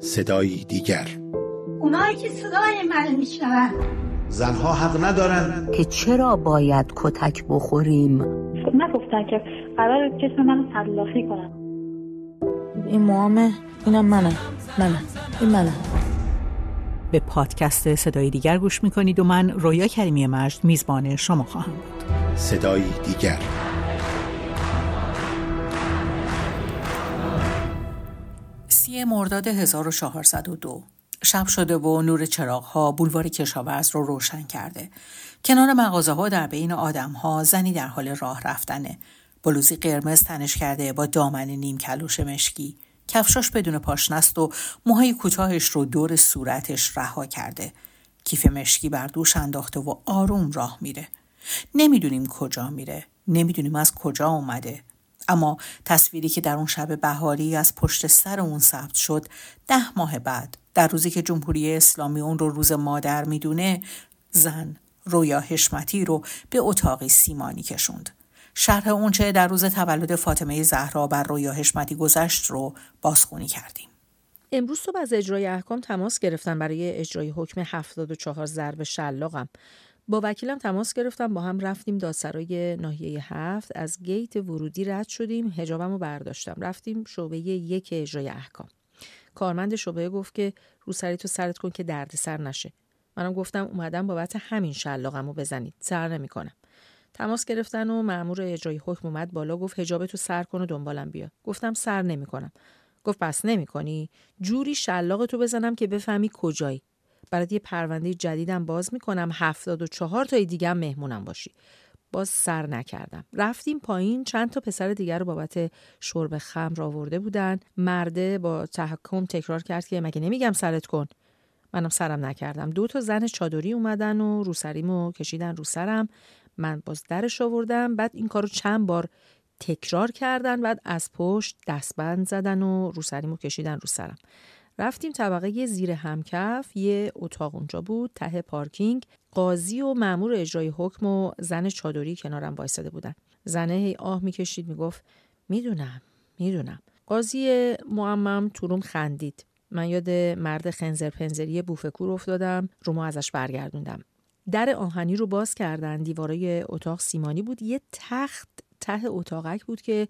صدایی دیگر. اونایی که صدای من میشنون. زنها حق ندارن که چرا باید کتک بخوریم؟ نگفتن که قرار جسم منو تلافی کنن. این موامه اینم منم منم این منم به پادکست صدای دیگر گوش می‌کنید و من رویا کریمی مجد میزبان شما خواهم بود. صدایی دیگر. سی مرداد 1402 شب شده و نور چراغ ها بولوار کشاورز رو روشن کرده. کنار مغازه ها در بین آدم ها زنی در حال راه رفتنه. بلوزی قرمز تنش کرده با دامن نیم کلوش مشکی. کفشاش بدون پاشنست و موهای کوتاهش رو دور صورتش رها کرده. کیف مشکی بر دوش انداخته و آروم راه میره. نمی‌دونیم کجا میره. نمی‌دونیم از کجا اومده. اما تصویری که در اون شب بهاری از پشت سر اون ثبت شد ده ماه بعد در روزی که جمهوری اسلامی اون رو روز مادر می‌دونه زن رویا حشمتی رو به اتاقی سیمانی کشوند. شرح اونچه در روز تولد فاطمه زهرا بر رویا حشمتی گذشت رو بازخونی کردیم. امروز صبح از اجرای احکام تماس گرفتن برای اجرای حکم 74 ضرب شلاقم با وکیلم تماس گرفتم با هم رفتیم دادسرای ناحیه هفت. از گیت ورودی رد شدیم هجابم رو برداشتم. رفتیم شعبه یک اجرای احکام. کارمند شعبه گفت که رو سری تو سرت کن که درد سر نشه. منم گفتم اومدم بابت همین شلاقم رو بزنید. سر نمی‌کنم. تماس گرفتن و مأمور اجرای حکم اومد بالا گفت هجاب تو سر کن و دنبالم بیا. گفتم سر نمی‌کنم. گفت پس نمی‌کنی؟ جوری شلاق تو بزنم که بفهمی کجایی. برات یه پرونده جدیدم باز می‌کنم. هفتاد و چهار تای دیگه مهمونم باشی. باز سر نکردم. رفتیم پایین. چند تا پسر دیگر رو بابت شرب خمر آورده بودن. مرده با تحکم تکرار کرد که مگه نمیگم سرت کن. منم سرم نکردم. دو تا زن چادری اومدن و روسریمو کشیدن رو سرم. من باز درش آوردم. بعد این کارو چند بار تکرار کردن. بعد از پشت دستبند زدن و روسریمو کشیدن رو سرم. رفتیم طبقه زیر همکف یه اتاق اونجا بود ته پارکینگ. قاضی و مأمور اجرای حکم و زن چادری کنارم وایساده بودن. زنه هی آه می‌کشید می‌گفت می‌دونم می‌دونم. قاضی معمم توروم خندید. من یاد مرد خنزر پنزری بوفکور افتادم رومو ازش برگردوندم. در آهنی رو باز کردن دیوارای اتاق سیمانی بود. یه تخت ته اتاقک بود که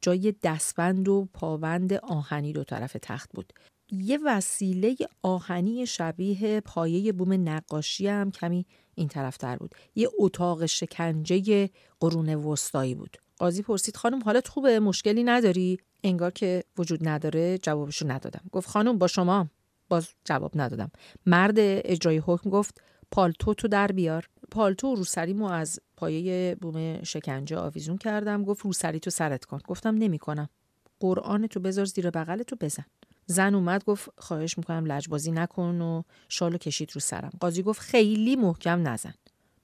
جای دستبند و پاوند آهنی دو طرف تخت بود. یه وسیله آهنی شبیه پایه بوم نقاشی هم کمی این طرفتر بود. یه اتاق شکنجه قرون وسطایی بود. قاضی پرسید خانم حالت خوبه؟ مشکلی نداری؟ انگار که وجود نداره جوابشو ندادم. گفت خانم با شما باز جواب ندادم. مرد اجرای حکم گفت پالتو تو در بیار. پالتو روسریمو از پایه بوم شکنجه آویزون کردم. گفت روسری تو سرت کن. گفتم نمی‌کنم. قرآن تو بذار زیر بغل تو بزن. زن اومد گفت خواهش می‌کنم لجبازی نکن و شالو کشید رو سرم. قاضی گفت خیلی محکم نزن.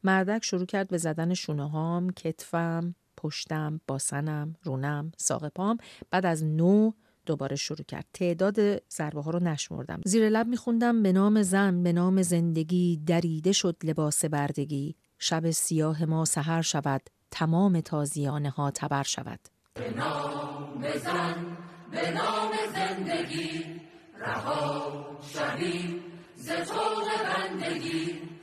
مردک شروع کرد به زدن شونه هام کتفم پشتم باسنم رونم ساق پام. بعد از نو دوباره شروع کرد. تعداد ضربه ها رو نشمردم. زیر لب میخوندم به نام زن به نام زندگی. دریده شد لباس بردگی. شب سیاه ما سهر شود. تمام تازیانه ها تبر شود. به نام زن. به نام زندگی رها شوی ز بندگی.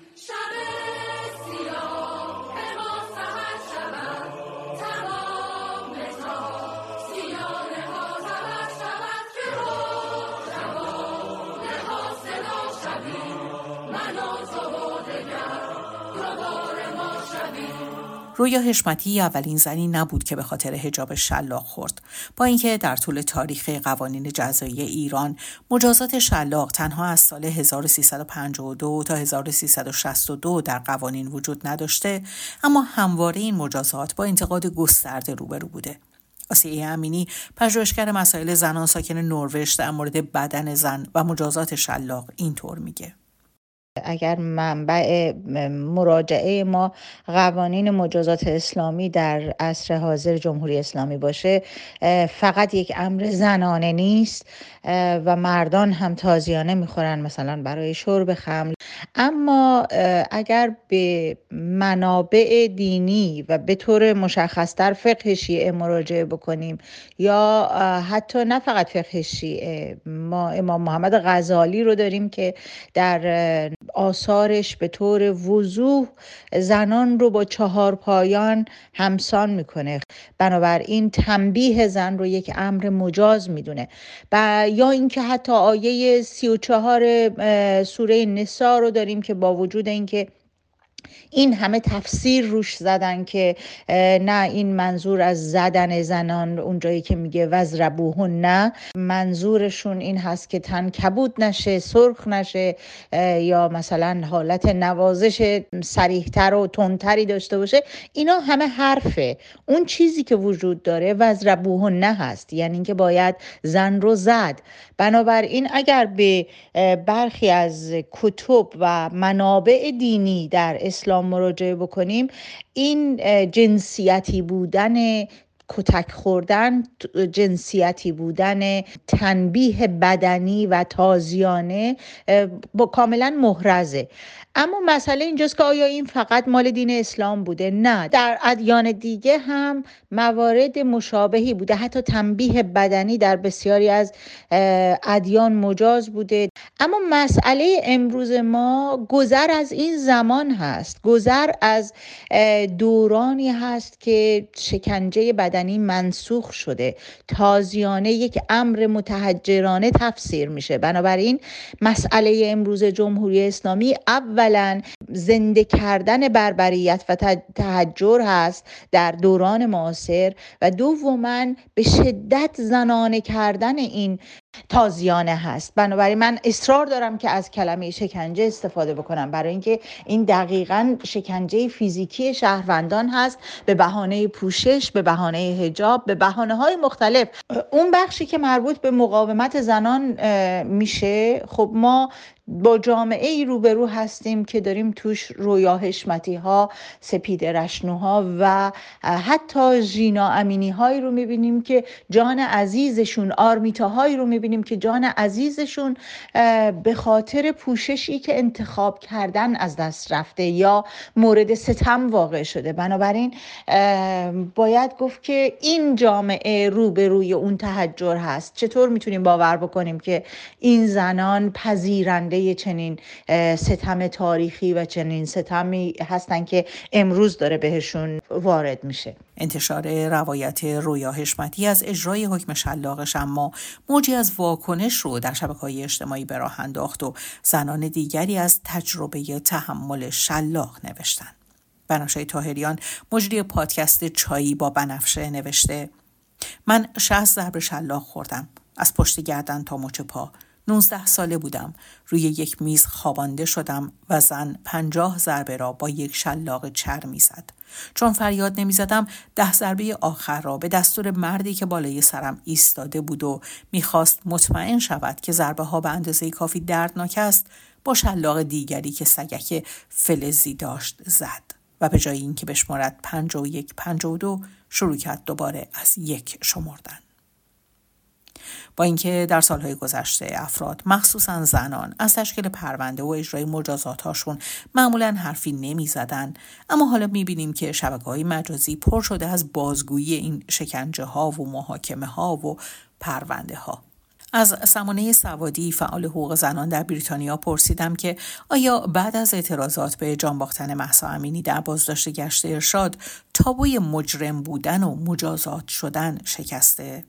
رویا حشمتی اولین زنی نبود که به خاطر حجاب شلاق خورد. با اینکه در طول تاریخ قوانین جزایی ایران مجازات شلاق تنها از سال 1352 تا 1362 در قوانین وجود نداشته اما همواره این مجازات با انتقاد گسترده روبرو بوده. آسیه امینی پژوهشگر مسائل زنان ساکن نروژ در مورد بدن زن و مجازات شلاق اینطور میگه. اگر منبع مراجعه ما قوانین مجازات اسلامی در عصر حاضر جمهوری اسلامی باشه فقط یک امر زنانه نیست و مردان هم تازیانه می‌خورن مثلا برای شرب خمر. اما اگر به منابع دینی و به طور مشخصتر فقه شیعه مراجعه بکنیم یا حتی نه فقط فقه شیعه ما امام محمد غزالی رو داریم که در آثارش به طور وضوح زنان رو با چهار پایان همسان می‌کنه. بنابراین تنبیه زن رو یک امر مجاز می‌دونه. و یا اینکه حتی آیه سی و چهار سوره نسا رو داریم که با وجود اینکه این همه تفسیر روش زدن که نه این منظور از زدن زنان اونجایی که میگه وزربوهن نه منظورشون این هست که تن کبود نشه سرخ نشه یا مثلا حالت نوازش سریحتر و تندتری داشته باشه. اینا همه حرفه. اون چیزی که وجود داره وزربوهن نه هست. یعنی اینکه باید زن رو زد. بنابراین اگر به برخی از کتب و منابع دینی در اسلام مراجعه بکنیم این جنسیتی بودن کتک خوردن جنسیتی بودن تنبیه بدنی و تازیانه با کاملا محرزه. اما مسئله اینجاست که آیا این فقط مال دین اسلام بوده؟ نه. در ادیان دیگه هم موارد مشابهی بوده. حتی تنبیه بدنی در بسیاری از ادیان مجاز بوده. اما مسئله امروز ما گذر از این زمان هست. گذر از دورانی هست که شکنجه بدنی منسوخ شده. تازیانه یک امر متحجرانه تفسیر میشه. بنابراین مسئله امروز جمهوری اسلامی اول اولا زنده کردن بربریت و تحجر هست در دوران معاصر و دوما به شدت زنانه کردن این تازیانه هست. بنابراین من اصرار دارم که از کلمه شکنجه استفاده بکنم برای اینکه این دقیقا شکنجه فیزیکی شهروندان هست. به بهانه پوشش به بهانه هجاب به بهانه های مختلف. اون بخشی که مربوط به مقاومت زنان میشه. خب ما با جامعه ای روبرو هستیم که داریم توش رویا حشمتی ها سپید رشنوها و حتی ژینا امینی هایی رو می‌بینیم که جان عزیزشون آرمیتا هایی رو می‌بینیم که جان عزیزشون به خاطر پوششی که انتخاب کردن از دست رفته یا مورد ستم واقع شده. بنابراین باید گفت که این جامعه روبروی اون تحجر هست. چطور می‌تونیم باور بکنیم که این زنان پذیرنده چنین ستم تاریخی و چنین ستمی هستن که امروز داره بهشون وارد میشه. انتشار روایت رویا حشمتی از اجرای حکم شلاقش اما موجی از واکنش رو در شبکه های اجتماعی به راه انداخت و زنان دیگری از تجربه تحمل شلاق نوشتن. بناشای تاهریان مجری پادکست چایی با بنفشه نوشته من شهست ضرب شلاق خوردم. از پشت گردن تا مچ پا. 19 ساله بودم. روی یک میز خوابانده شدم و زن پنجاه ضربه را با یک شلاق چرمی زد چون فریاد نمی‌زدم ده ضربه آخر را به دستور مردی که بالای سرم ایستاده بود و می‌خواست مطمئن شود که ضربه ها به اندازه کافی دردناک است با شلاق دیگری که سگک فلزی داشت زد و به جای اینکه بشمارد پنج و یک پنج و دو شروع کرد دوباره از یک شمردن. با اینکه در سالهای گذشته افراد مخصوصا زنان از تشکیل پرونده و اجرای مجازاتهاشون معمولا حرفی نمی‌زدن. اما حالا می‌بینیم که شبکه های مجازی پر شده از بازگویی این شکنجه ها و محاکمه ها و پرونده ها از سمانه سوادی فعال حقوق زنان در بریتانیا پرسیدم که آیا بعد از اعتراضات به جان باختن محسا امینی در بازداشت گشت ارشاد تابوی مجرم بودن و مجازات شدن شکسته؟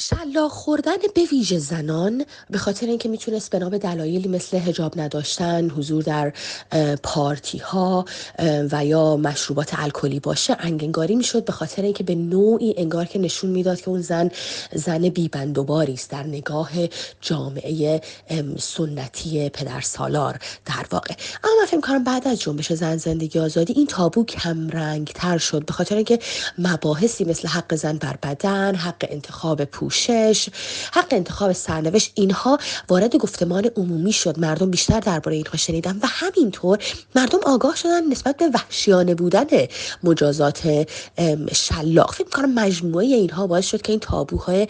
شلاق خوردن به ویژه زنان به خاطر اینکه می‌تونست به نام دلایلی مثل هجاب نداشتن حضور در پارتی ها و یا مشروبات الکلی باشه انگنگاری می‌شد به خاطر اینکه به نوعی انگار که نشون می‌داد که اون زن زن بیبندوباری است. در نگاه جامعه سنتی پدر سالار در واقع. اما من فکر کنم بعد از جنبش زن زندگی آزادی این تابو کم رنگ تر شد به خاطر اینکه مباحثی مثل حق زن بر بدن حق انتخاب پول پوشش حق انتخاب سرنوشت اینها وارد گفتمان عمومی شد. مردم بیشتر درباره اینها شنیدن و همینطور مردم آگاه شدن نسبت به وحشیانه بودن مجازات شلاق. فکر کنم مجموعه اینها باعث شد که این تابوهای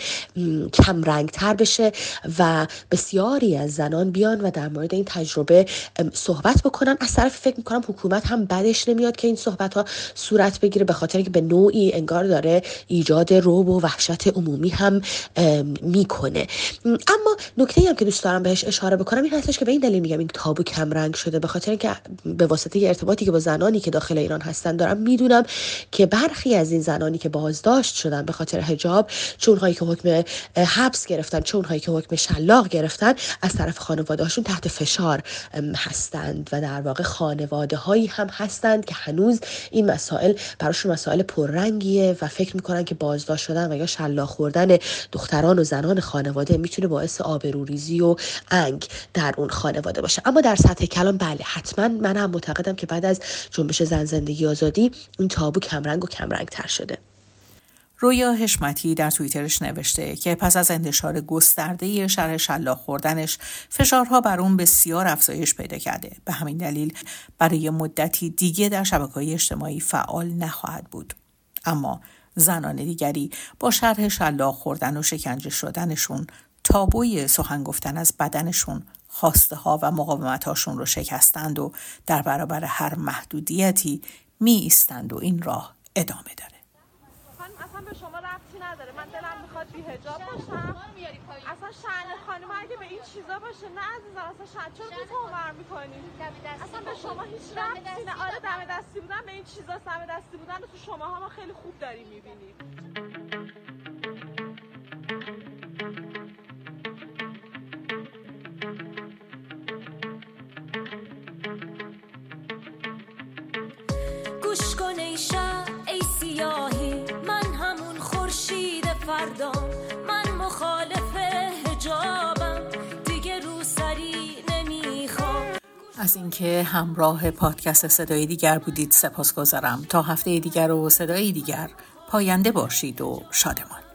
کم رنگ تر بشه و بسیاری از زنان بیان و در مورد این تجربه صحبت بکنن. از طرف فکر می‌کنم حکومت هم بدش نمیاد که این صحبت ها صورت بگیره به خاطر که به نوعی انگار داره ایجاد روب و وحشت عمومی هم می‌کنه. اما نکته هم که دوست دارم بهش اشاره بکنم این هستش که به این دلیل میگم این تابو کم رنگ شده به خاطر اینکه به واسطه ارتباطی که با زنانی که داخل ایران هستن دارم می‌دونم که برخی از این زنانی که بازداشت شدن به خاطر حجاب چون هایی که حکم حبس گرفتن چون هایی که حکم شلاق گرفتن از طرف خانواده‌هاشون تحت فشار هستند و در واقع خانواده هایی هم هستند که هنوز این مسائل براشون مسائل پررنگیه و فکر می‌کنن که بازداشت شدن و یا شلاق خوردن دختران و زنان خانواده می‌تونه باعث آبروریزی و انگ در اون خانواده باشه. اما در سطح کلام بله حتما من هم معتقدم که بعد از جنبش زن زندگی آزادی این تابو کمرنگ و کمرنگ تر شده. رویا حشمتی در توییترش نوشته که پس از انتشار گسترده شرح شلاق خوردنش فشارها بر اون بسیار افزایش پیدا کرده. به همین دلیل برای مدتی دیگه در شبکه اجتماعی فعال نخواهد بود. اما زنان دیگری با شرح شلاق خوردن و شکنجه شدنشون تابوی سخن گفتن از بدنشون خواسته ها و مقاومت هاشون رو شکستند و در برابر هر محدودیتی می ایستند و این راه ادامه داره. نداره. من دلم می‌خواد بی هجاب باشم. اصلا شأن خانم اگه به این چیزا باشه نه عزیزم اصلا شأن چرا تو تومر می‌کنی؟ اصلا به شما هیچ ربطی نه. آره دم دستی بودن به این چیزا دم دستی بودن تو شما ها ما خیلی خوب داریم می‌بینیم. از اینکه همراه پادکست صدای دیگر بودید سپاس گذارم تا هفته دیگر و صدای دیگر پاینده باشید و شادمان.